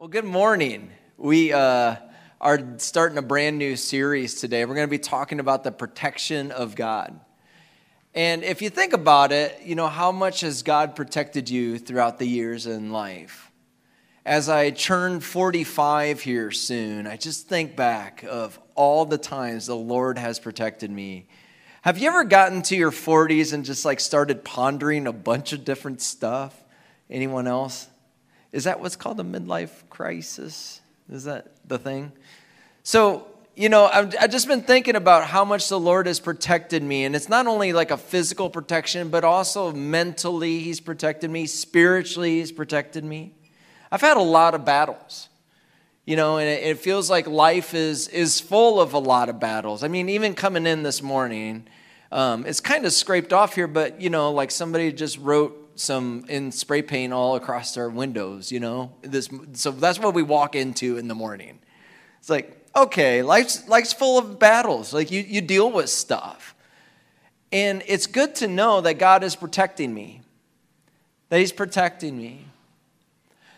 Well, good morning. We uh, are starting a brand new series today. We're going to be talking about the protection of God. And if you think about it, you know, how much has God protected you throughout the years in life? As I turn 45 here soon, I just think back of all the times the Lord has protected me. Have you ever gotten to your 40s and just like started pondering a bunch of different stuff? Anyone else? Is that what's called a midlife crisis? Is that the thing? So, you know, I've, I've, just been thinking about how much the Lord has protected me. And it's not only like a physical protection, but also mentally, He's protected me, spiritually, He's protected me. I've had a lot of battles, you know, and it, it feels like life is, is full of a lot of battles. I mean, even coming in this morning, um, it's kind of scraped off here, but, you know, like somebody just wrote some in spray paint all across our windows, you know? This, so that's what we walk into in the morning. It's like, okay, life's, life's full of battles. Like you, you deal with stuff. And it's good to know that God is protecting me, that He's protecting me.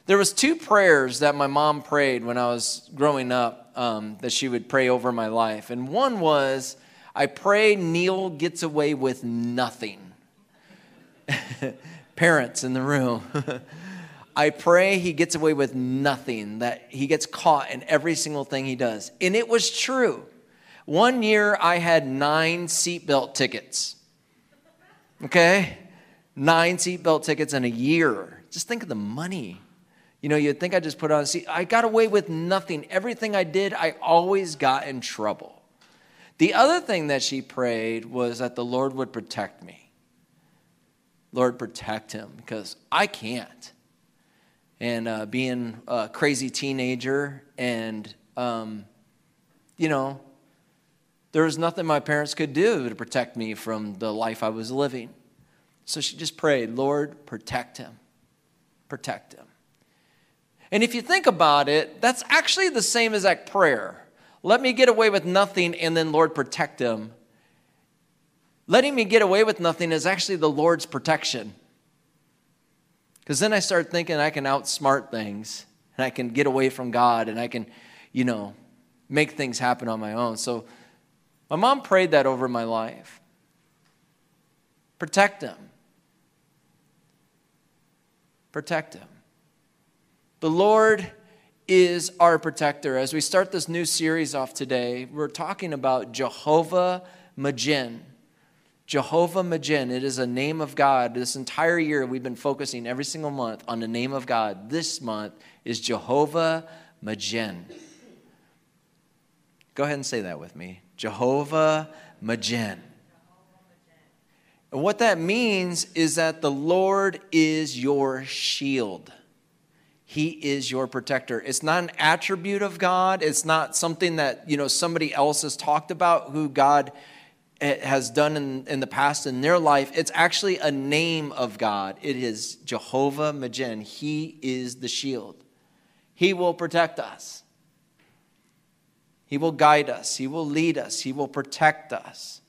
There was two prayers that my mom prayed when I was growing up um, that she would pray over my life. And one was, I pray Neil gets away with nothing. parents in the room. I pray he gets away with nothing, that he gets caught in every single thing he does. And it was true. One year I had nine seatbelt tickets. Okay? Nine seatbelt tickets in a year. Just think of the money. You know, you'd think I just put on a seat. I got away with nothing. Everything I did, I always got in trouble. The other thing that she prayed was that the Lord would protect me. Lord, protect him because I can't. And uh, being a crazy teenager, and, um, you know, there was nothing my parents could do to protect me from the life I was living. So she just prayed, Lord, protect him. Protect him. And if you think about it, that's actually the same as that prayer. Let me get away with nothing, and then, Lord, protect him letting me get away with nothing is actually the Lord's protection. Because then I start thinking I can outsmart things and I can get away from God and I can, you know, make things happen on my own. So my mom prayed that over my life. Protect him. Protect him. The Lord is our protector. As we start this new series off today, we're talking about Jehovah Magen. Jehovah Magen, it is a name of God. This entire year, we've been focusing every single month on the name of God. This month is Jehovah Magen. Go ahead and say that with me Jehovah Magen. And what that means is that the Lord is your shield. He is your protector. It's not an attribute of God. It's not something that, you know, somebody else has talked about who God has done in, in the past in their life, it's actually a name of God. It is Jehovah Magen. He is the shield. He will protect us. He will guide us. He will lead us. He will protect us.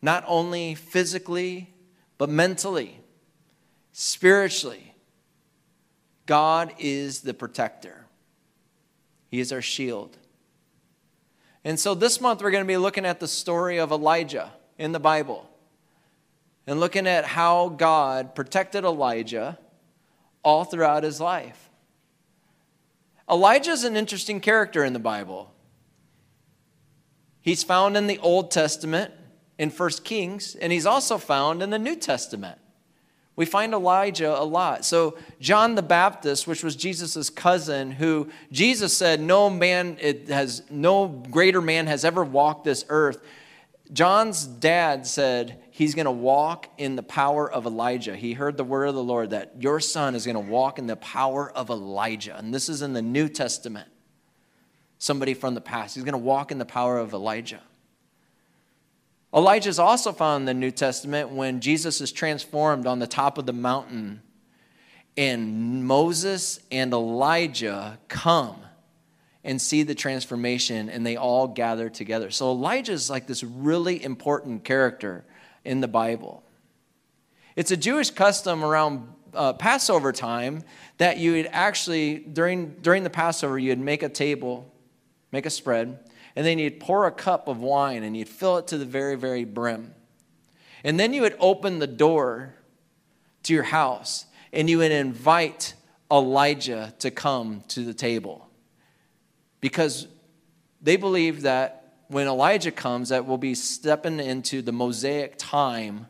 Not only physically, but mentally, spiritually. God is the protector, He is our shield. And so this month we're going to be looking at the story of Elijah in the Bible and looking at how God protected Elijah all throughout his life. Elijah is an interesting character in the Bible. He's found in the Old Testament in 1 Kings, and he's also found in the New Testament. We find Elijah a lot. So, John the Baptist, which was Jesus' cousin, who Jesus said, No man has no greater man has ever walked this earth. John's dad said he's going to walk in the power of Elijah. He heard the word of the Lord that your son is going to walk in the power of Elijah. And this is in the New Testament. Somebody from the past. He's going to walk in the power of Elijah. Elijah is also found in the New Testament when Jesus is transformed on the top of the mountain, and Moses and Elijah come and see the transformation, and they all gather together. So Elijah is like this really important character in the Bible. It's a Jewish custom around uh, Passover time that you would actually, during, during the Passover, you'd make a table, make a spread, and then you'd pour a cup of wine and you'd fill it to the very, very brim. And then you would open the door to your house and you would invite Elijah to come to the table. Because they believe that when Elijah comes, that we'll be stepping into the Mosaic time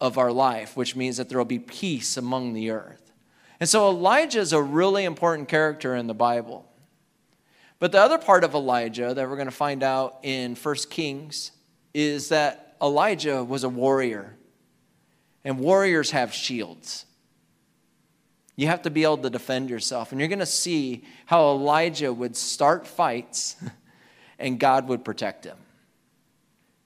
of our life, which means that there will be peace among the earth. And so Elijah is a really important character in the Bible. But the other part of Elijah that we're going to find out in 1 Kings is that Elijah was a warrior. And warriors have shields. You have to be able to defend yourself. And you're going to see how Elijah would start fights and God would protect him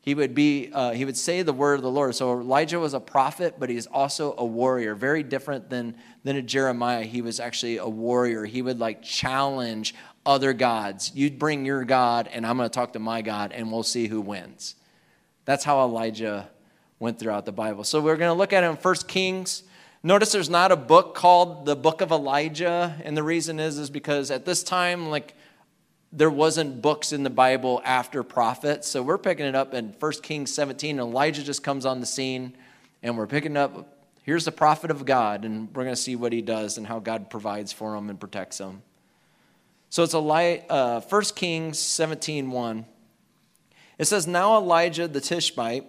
he would be uh, he would say the word of the lord so elijah was a prophet but he's also a warrior very different than than a jeremiah he was actually a warrior he would like challenge other gods you'd bring your god and i'm going to talk to my god and we'll see who wins that's how elijah went throughout the bible so we're going to look at it in first kings notice there's not a book called the book of elijah and the reason is is because at this time like there wasn't books in the Bible after prophets. So we're picking it up in 1 Kings 17. Elijah just comes on the scene, and we're picking up here's the prophet of God, and we're going to see what he does and how God provides for him and protects him. So it's Eli- uh, 1 Kings 17 1. It says, Now Elijah the Tishbite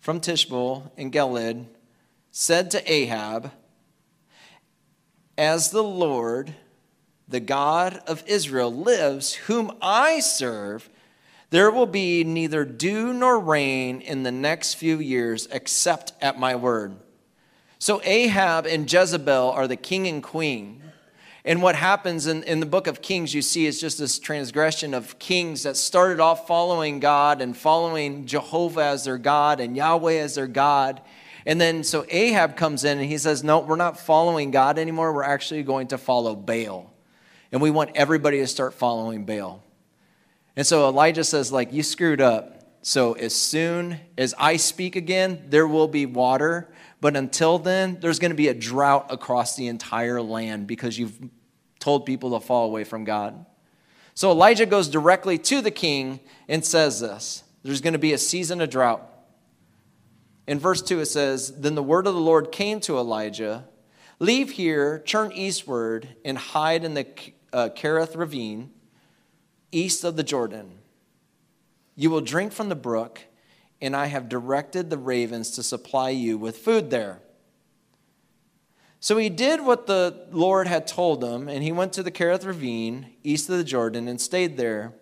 from Tishbe in Gilead said to Ahab, As the Lord the God of Israel, lives, whom I serve, there will be neither dew nor rain in the next few years except at my word. So Ahab and Jezebel are the king and queen. And what happens in, in the book of Kings, you see, is just this transgression of kings that started off following God and following Jehovah as their God and Yahweh as their God. And then so Ahab comes in and he says, No, we're not following God anymore. We're actually going to follow Baal and we want everybody to start following Baal. And so Elijah says, like, you screwed up. So as soon as I speak again, there will be water. But until then, there's going to be a drought across the entire land because you've told people to fall away from God. So Elijah goes directly to the king and says this there's going to be a season of drought. In verse 2, it says, Then the word of the Lord came to Elijah Leave here, turn eastward, and hide in the uh, ravine, east of the Jordan. You will drink from the brook, and I have directed the ravens to supply you with food there. So he did what the Lord had told him, and he went to the Kerith ravine, east of the Jordan, and stayed there.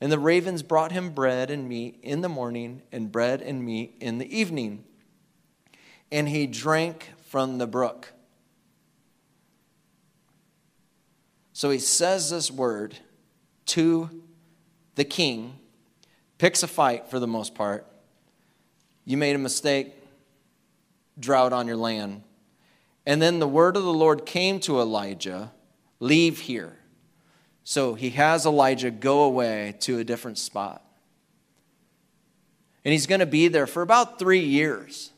And the ravens brought him bread and meat in the morning, and bread and meat in the evening. And he drank from the brook. So he says this word to the king, picks a fight for the most part. You made a mistake, drought on your land. And then the word of the Lord came to Elijah leave here. So he has Elijah go away to a different spot. And he's going to be there for about three years.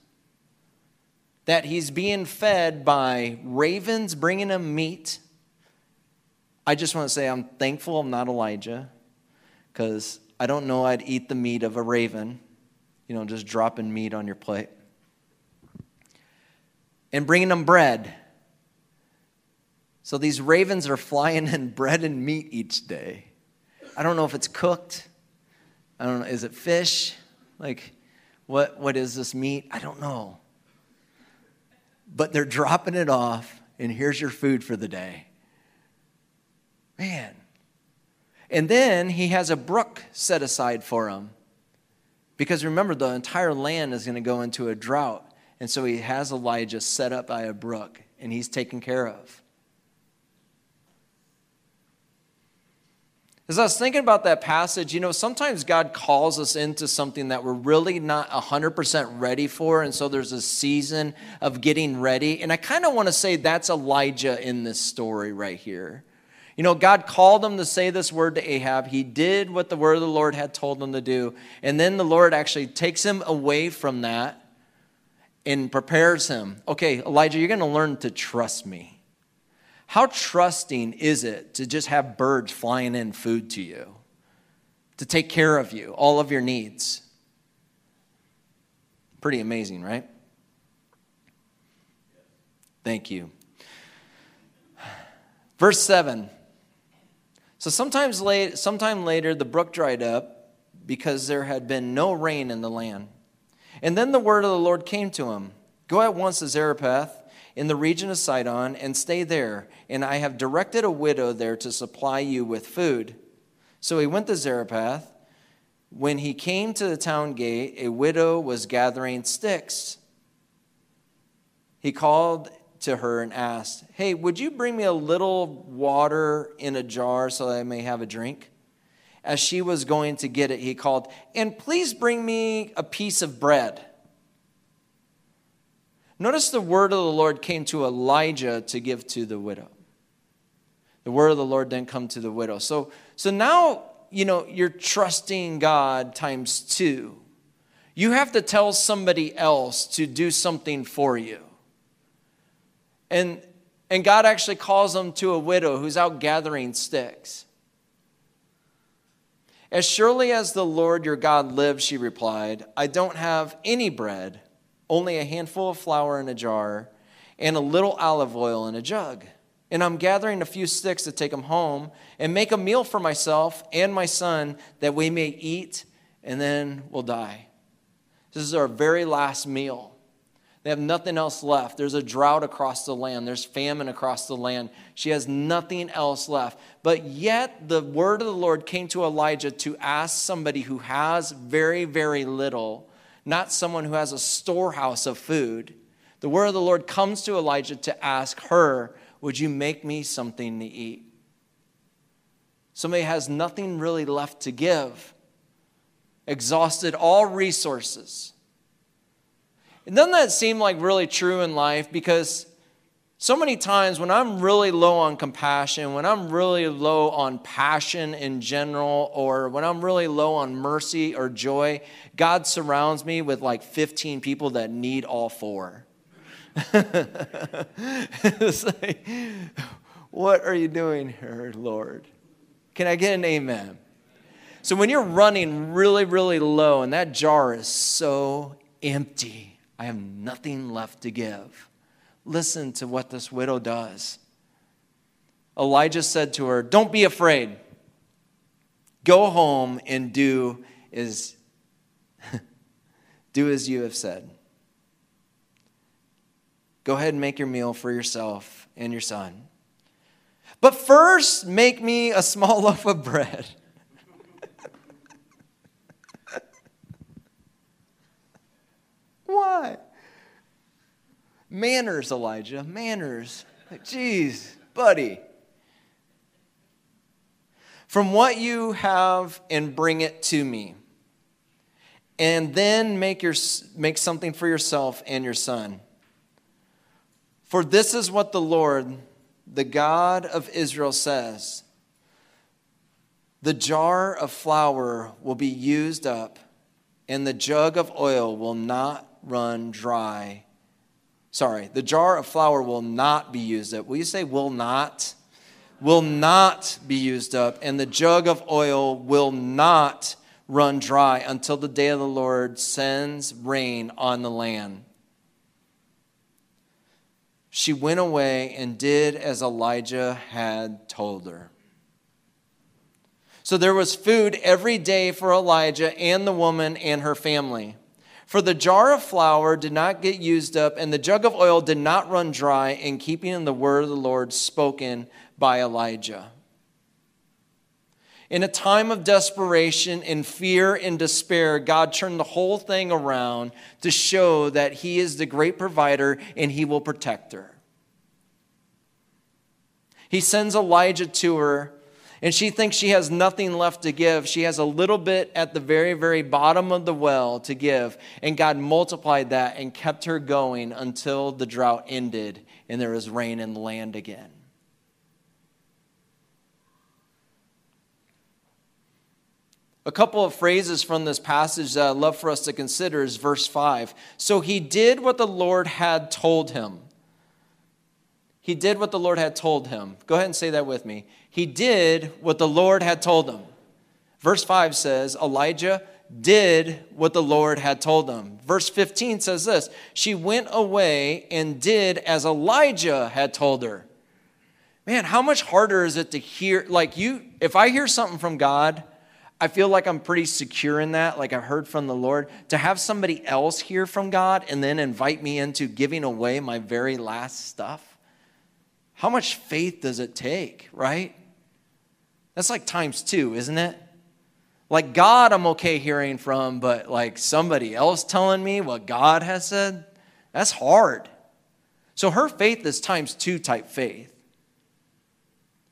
That he's being fed by ravens bringing him meat I just want to say I'm thankful I'm not Elijah because I don't know I'd eat the meat of a raven, you know, just dropping meat on your plate. And bringing them bread. So these ravens are flying in bread and meat each day. I don't know if it's cooked. I don't know. Is it fish? Like, what, what is this meat? I don't know. But they're dropping it off, and here's your food for the day. Man. And then he has a brook set aside for him. Because remember, the entire land is going to go into a drought. And so he has Elijah set up by a brook, and he's taken care of. As I was thinking about that passage, you know, sometimes God calls us into something that we're really not 100% ready for. And so there's a season of getting ready. And I kind of want to say that's Elijah in this story right here. You know, God called him to say this word to Ahab. He did what the word of the Lord had told him to do. And then the Lord actually takes him away from that and prepares him. Okay, Elijah, you're going to learn to trust me. How trusting is it to just have birds flying in food to you, to take care of you, all of your needs? Pretty amazing, right? Thank you. Verse 7. So sometimes late, sometime later, the brook dried up because there had been no rain in the land. And then the word of the Lord came to him Go at once to Zarephath in the region of Sidon and stay there, and I have directed a widow there to supply you with food. So he went to Zarephath. When he came to the town gate, a widow was gathering sticks. He called to her and asked, Hey, would you bring me a little water in a jar so that I may have a drink? As she was going to get it, he called, And please bring me a piece of bread. Notice the word of the Lord came to Elijah to give to the widow. The word of the Lord didn't come to the widow. So, so now, you know, you're trusting God times two. You have to tell somebody else to do something for you. And, and God actually calls them to a widow who's out gathering sticks. As surely as the Lord your God lives, she replied, I don't have any bread, only a handful of flour in a jar and a little olive oil in a jug. And I'm gathering a few sticks to take them home and make a meal for myself and my son that we may eat and then we'll die. This is our very last meal. They have nothing else left. There's a drought across the land, there's famine across the land. She has nothing else left. But yet, the word of the Lord came to Elijah to ask somebody who has very, very little, not someone who has a storehouse of food. The word of the Lord comes to Elijah to ask her, Would you make me something to eat? Somebody has nothing really left to give, exhausted all resources. And doesn't that seem like really true in life? Because so many times when I'm really low on compassion, when I'm really low on passion in general, or when I'm really low on mercy or joy, God surrounds me with like 15 people that need all four. it's like, what are you doing here, Lord? Can I get an amen? So when you're running really, really low and that jar is so empty, I have nothing left to give. Listen to what this widow does. Elijah said to her, Don't be afraid. Go home and do as, do as you have said. Go ahead and make your meal for yourself and your son. But first, make me a small loaf of bread Manners, Elijah, manners. Geez, buddy. From what you have and bring it to me. And then make, your, make something for yourself and your son. For this is what the Lord, the God of Israel, says The jar of flour will be used up, and the jug of oil will not run dry. Sorry, the jar of flour will not be used up. Will you say will not? Will not be used up, and the jug of oil will not run dry until the day of the Lord sends rain on the land. She went away and did as Elijah had told her. So there was food every day for Elijah and the woman and her family. For the jar of flour did not get used up, and the jug of oil did not run dry, in keeping in the word of the Lord spoken by Elijah. In a time of desperation, in fear and despair, God turned the whole thing around to show that He is the great provider and He will protect her. He sends Elijah to her and she thinks she has nothing left to give. She has a little bit at the very, very bottom of the well to give. And God multiplied that and kept her going until the drought ended and there was rain in the land again. A couple of phrases from this passage that I'd love for us to consider is verse 5. So he did what the Lord had told him. He did what the Lord had told him. Go ahead and say that with me. He did what the Lord had told him. Verse 5 says, Elijah did what the Lord had told him. Verse 15 says this She went away and did as Elijah had told her. Man, how much harder is it to hear? Like, you, if I hear something from God, I feel like I'm pretty secure in that, like I heard from the Lord. To have somebody else hear from God and then invite me into giving away my very last stuff, how much faith does it take, right? That's like times two, isn't it? Like God, I'm okay hearing from, but like somebody else telling me what God has said, that's hard. So her faith is times two type faith.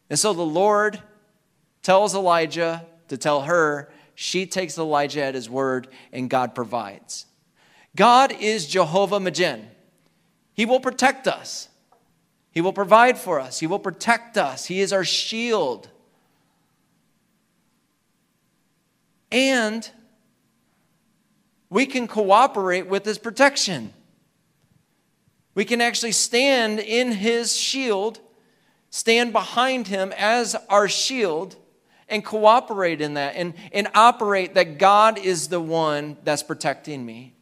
And so the Lord tells Elijah, to tell her. She takes Elijah at his word, and God provides. God is Jehovah Magen. He will protect us. He will provide for us. He will protect us. He is our shield. And we can cooperate with his protection. We can actually stand in his shield, stand behind him as our shield and cooperate in that and, and operate that God is the one that's protecting me.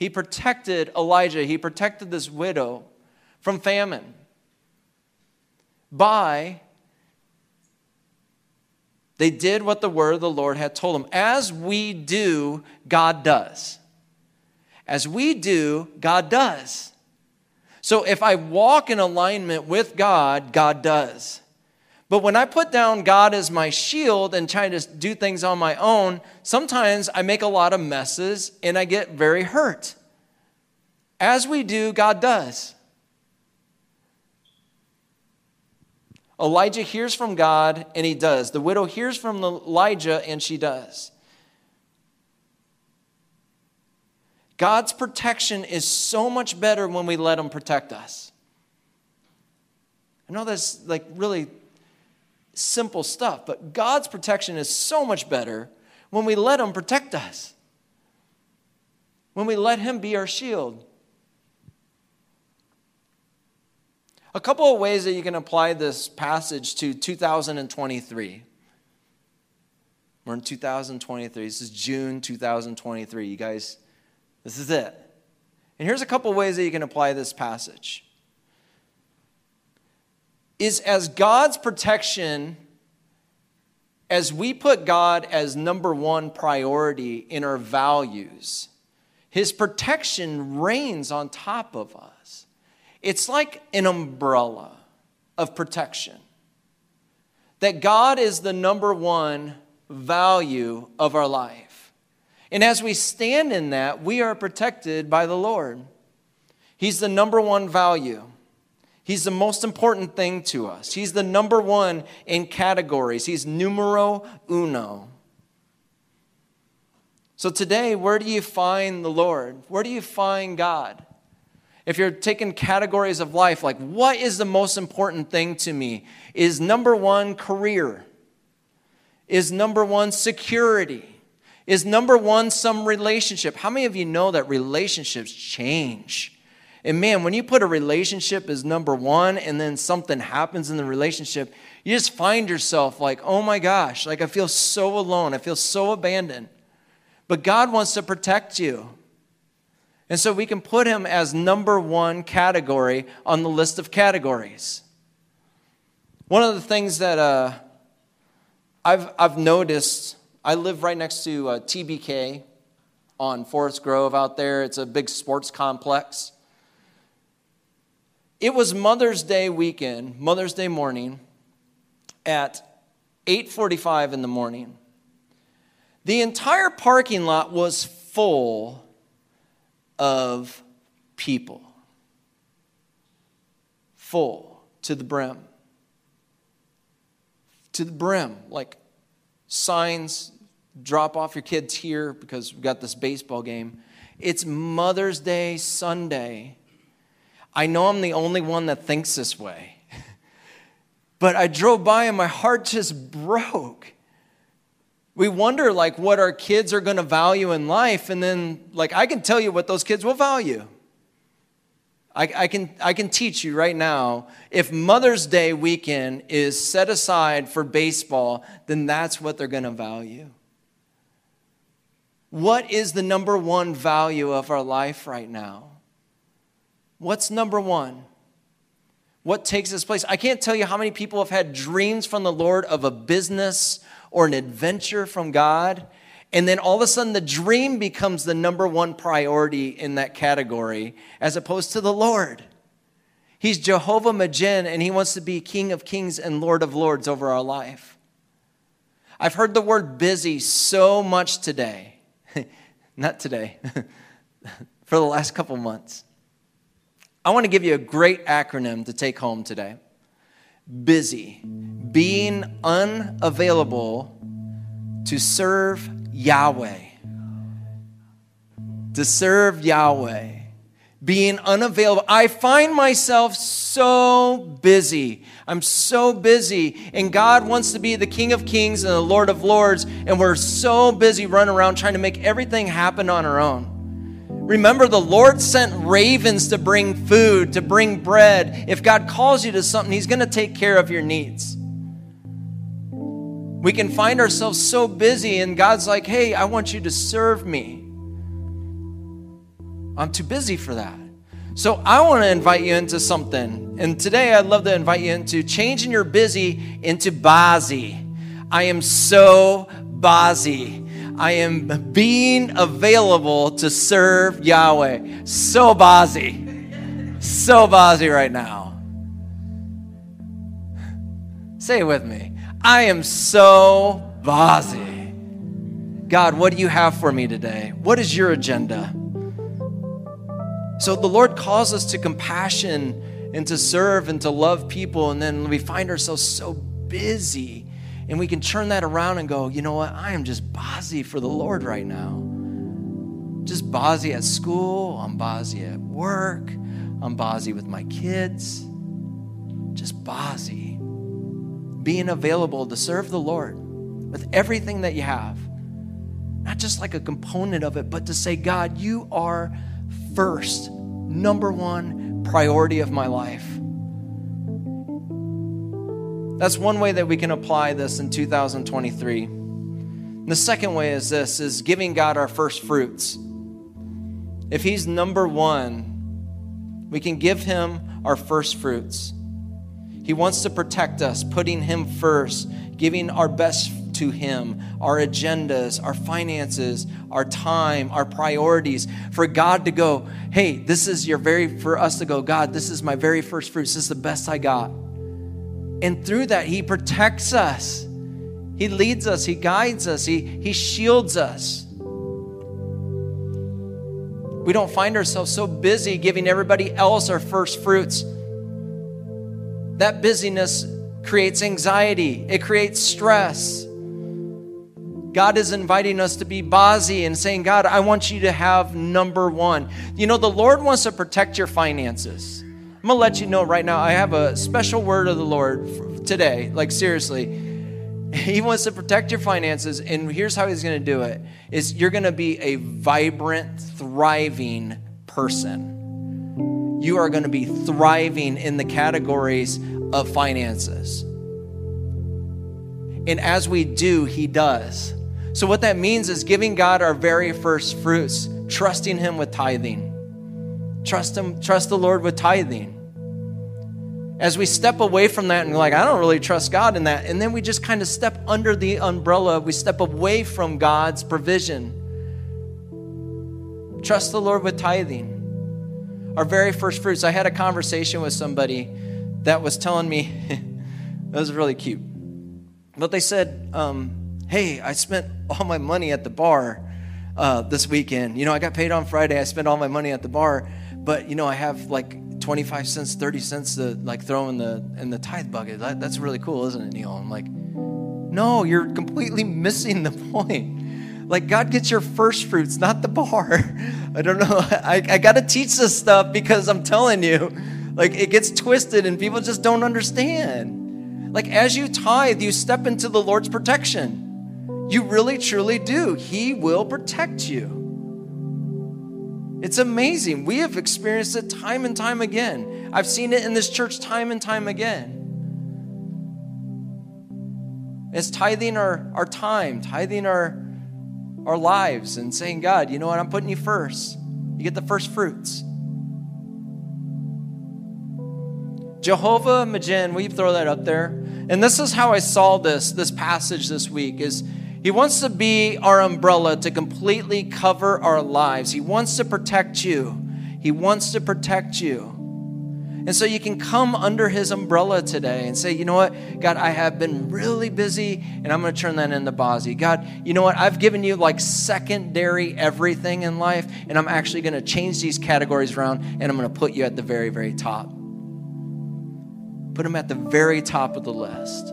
He protected Elijah, he protected this widow from famine by they did what the word of the Lord had told them. As we do, God does. As we do, God does. So if I walk in alignment with God, God does. But when I put down God as my shield and try to do things on my own, sometimes I make a lot of messes and I get very hurt. As we do, God does. Elijah hears from God and he does. The widow hears from Elijah and she does. God's protection is so much better when we let him protect us. I know that's like really simple stuff, but God's protection is so much better when we let Him protect us, when we let Him be our shield. A couple of ways that you can apply this passage to 2023. We're in 2023. This is June 2023. You guys, this is it. And here's a couple ways that you can apply this passage is as God's protection, as we put God as number one priority in our values, His protection reigns on top of us. It's like an umbrella of protection. That God is the number one value of our life. And as we stand in that, we are protected by the Lord. He's the number one value. He's the most important thing to us. He's the number one in categories. He's numero uno. So today, where do you find the Lord? Where do you find God? If you're taking categories of life, like what is the most important thing to me? Is number one career? Is number one security? Is number one some relationship? How many of you know that relationships change? And man, when you put a relationship as number one and then something happens in the relationship, you just find yourself like, oh my gosh, like I feel so alone. I feel so abandoned. But God wants to protect you. And so we can put him as number one category on the list of categories. One of the things that uh, I've, I've noticed, I live right next to uh, TBK on Forest Grove out there. It's a big sports complex. It was Mother's Day weekend, Mother's Day morning at 8:45 in the morning. The entire parking lot was full of people. Full to the brim. To the brim, like signs drop off your kids here because we've got this baseball game. It's Mother's Day Sunday I know I'm the only one that thinks this way. but I drove by and my heart just broke. We wonder like what our kids are going to value in life, and then like I can tell you what those kids will value. I, I, can, I can teach you right now if Mother's Day weekend is set aside for baseball, then that's what they're going to value. What is the number one value of our life right now? What's number one? What takes its place? I can't tell you how many people have had dreams from the Lord of a business or an adventure from God. And then all of a sudden, the dream becomes the number one priority in that category as opposed to the Lord. He's Jehovah Magen, and he wants to be King of Kings and Lord of Lords over our life. I've heard the word busy so much today. Not today, for the last couple months. I want to give you a great acronym to take home today busy, being unavailable to serve Yahweh. To serve Yahweh. Being unavailable. I find myself so busy. I'm so busy. And God wants to be the King of Kings and the Lord of Lords. And we're so busy running around trying to make everything happen on our own. Remember, the Lord sent ravens to bring food, to bring bread. If God calls you to something, He's going to take care of your needs. We can find ourselves so busy, and God's like, hey, I want you to serve me. I'm too busy for that. So I want to invite you into something. And today I'd love to invite you into changing your busy into bazi. I am so bazi. I am being available to serve Yahweh. So bazi. So bazi right now. Say it with me. I am so busy. God, what do you have for me today? What is your agenda? So the Lord calls us to compassion and to serve and to love people, and then we find ourselves so busy. And we can turn that around and go, you know what? I am just busy for the Lord right now. Just busy at school, I'm busy at work, I'm busy with my kids. Just busy being available to serve the Lord with everything that you have. Not just like a component of it, but to say, God, you are first, number one priority of my life. That's one way that we can apply this in 2023. And the second way is this is giving God our first fruits. If he's number 1, we can give him our first fruits. He wants to protect us, putting Him first, giving our best to Him, our agendas, our finances, our time, our priorities, for God to go, hey, this is your very, for us to go, God, this is my very first fruits. This is the best I got. And through that, He protects us. He leads us, He guides us, He, he shields us. We don't find ourselves so busy giving everybody else our first fruits that busyness creates anxiety, it creates stress. God is inviting us to be bazi and saying, God, I want you to have number one. You know, the Lord wants to protect your finances. I'm gonna let you know right now, I have a special word of the Lord today. Like, seriously. He wants to protect your finances, and here's how he's gonna do it is you're gonna be a vibrant, thriving person you are going to be thriving in the categories of finances. And as we do, He does. So, what that means is giving God our very first fruits, trusting Him with tithing. Trust Him, trust the Lord with tithing. As we step away from that and like, I don't really trust God in that, and then we just kind of step under the umbrella, we step away from God's provision. Trust the Lord with tithing our very first fruits. I had a conversation with somebody that was telling me, that was really cute. But they said, um, Hey, I spent all my money at the bar uh, this weekend. You know, I got paid on Friday. I spent all my money at the bar, but, you know, I have like 25 cents, 30 cents to like throw in the, in the tithe bucket. That, that's really cool, isn't it, Neil? I'm like, No, you're completely missing the point. Like, God gets your first fruits, not the bar. I don't know. I, I got to teach this stuff because I'm telling you, like, it gets twisted and people just don't understand. Like, as you tithe, you step into the Lord's protection. You really, truly do. He will protect you. It's amazing. We have experienced it time and time again. I've seen it in this church time and time again. It's tithing our, our time, tithing our, our lives, and saying, God, you know what? I'm putting you first. You get the first fruits. Jehovah Magen, will you throw that up there? And this is how I saw this, this passage this week is he wants to be our umbrella to completely cover our lives. He wants to protect you. He wants to protect you. And so you can come under his umbrella today and say, you know what, God, I have been really busy and I'm going to turn that into Bazi. God, you know what, I've given you like secondary everything in life and I'm actually going to change these categories around and I'm going to put you at the very, very top. Put him at the very top of the list.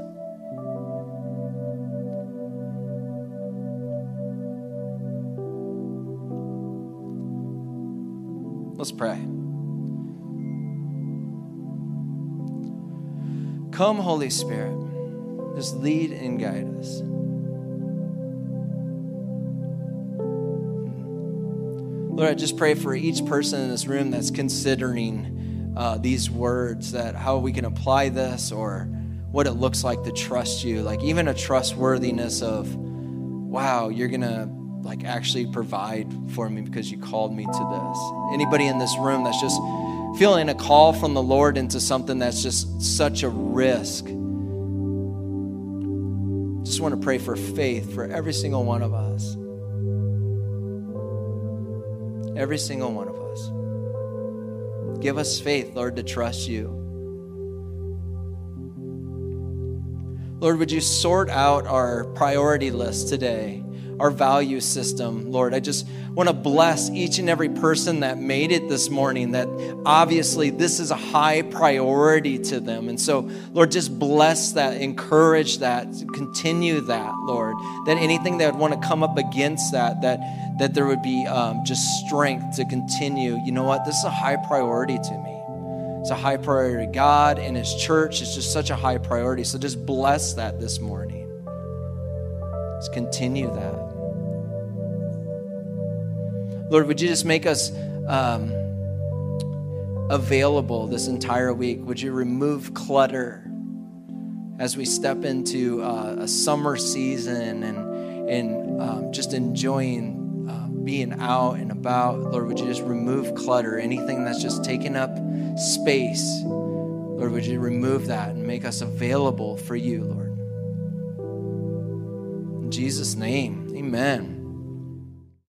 Let's pray. Come, Holy Spirit, just lead and guide us. Lord, I just pray for each person in this room that's considering uh, these words, that how we can apply this or what it looks like to trust you. Like even a trustworthiness of, wow, you're going to like actually provide for me because you called me to this. Anybody in this room that's just feeling a call from the Lord into something that's just such a risk. Just want to pray for faith for every single one of us. Every single one of us. Give us faith, Lord, to trust you. Lord, would you sort out our priority list today? Our value system, Lord. I just want to bless each and every person that made it this morning, that obviously this is a high priority to them. And so, Lord, just bless that, encourage that, continue that, Lord. That anything that would want to come up against that, that, that there would be um, just strength to continue. You know what? This is a high priority to me. It's a high priority. to God and His church is just such a high priority. So just bless that this morning. Let's continue that. Lord, would you just make us um, available this entire week? Would you remove clutter as we step into uh, a summer season and, and um, just enjoying uh, being out and about? Lord, would you just remove clutter, anything that's just taking up space? Lord, would you remove that and make us available for you, Lord? In Jesus' name, amen.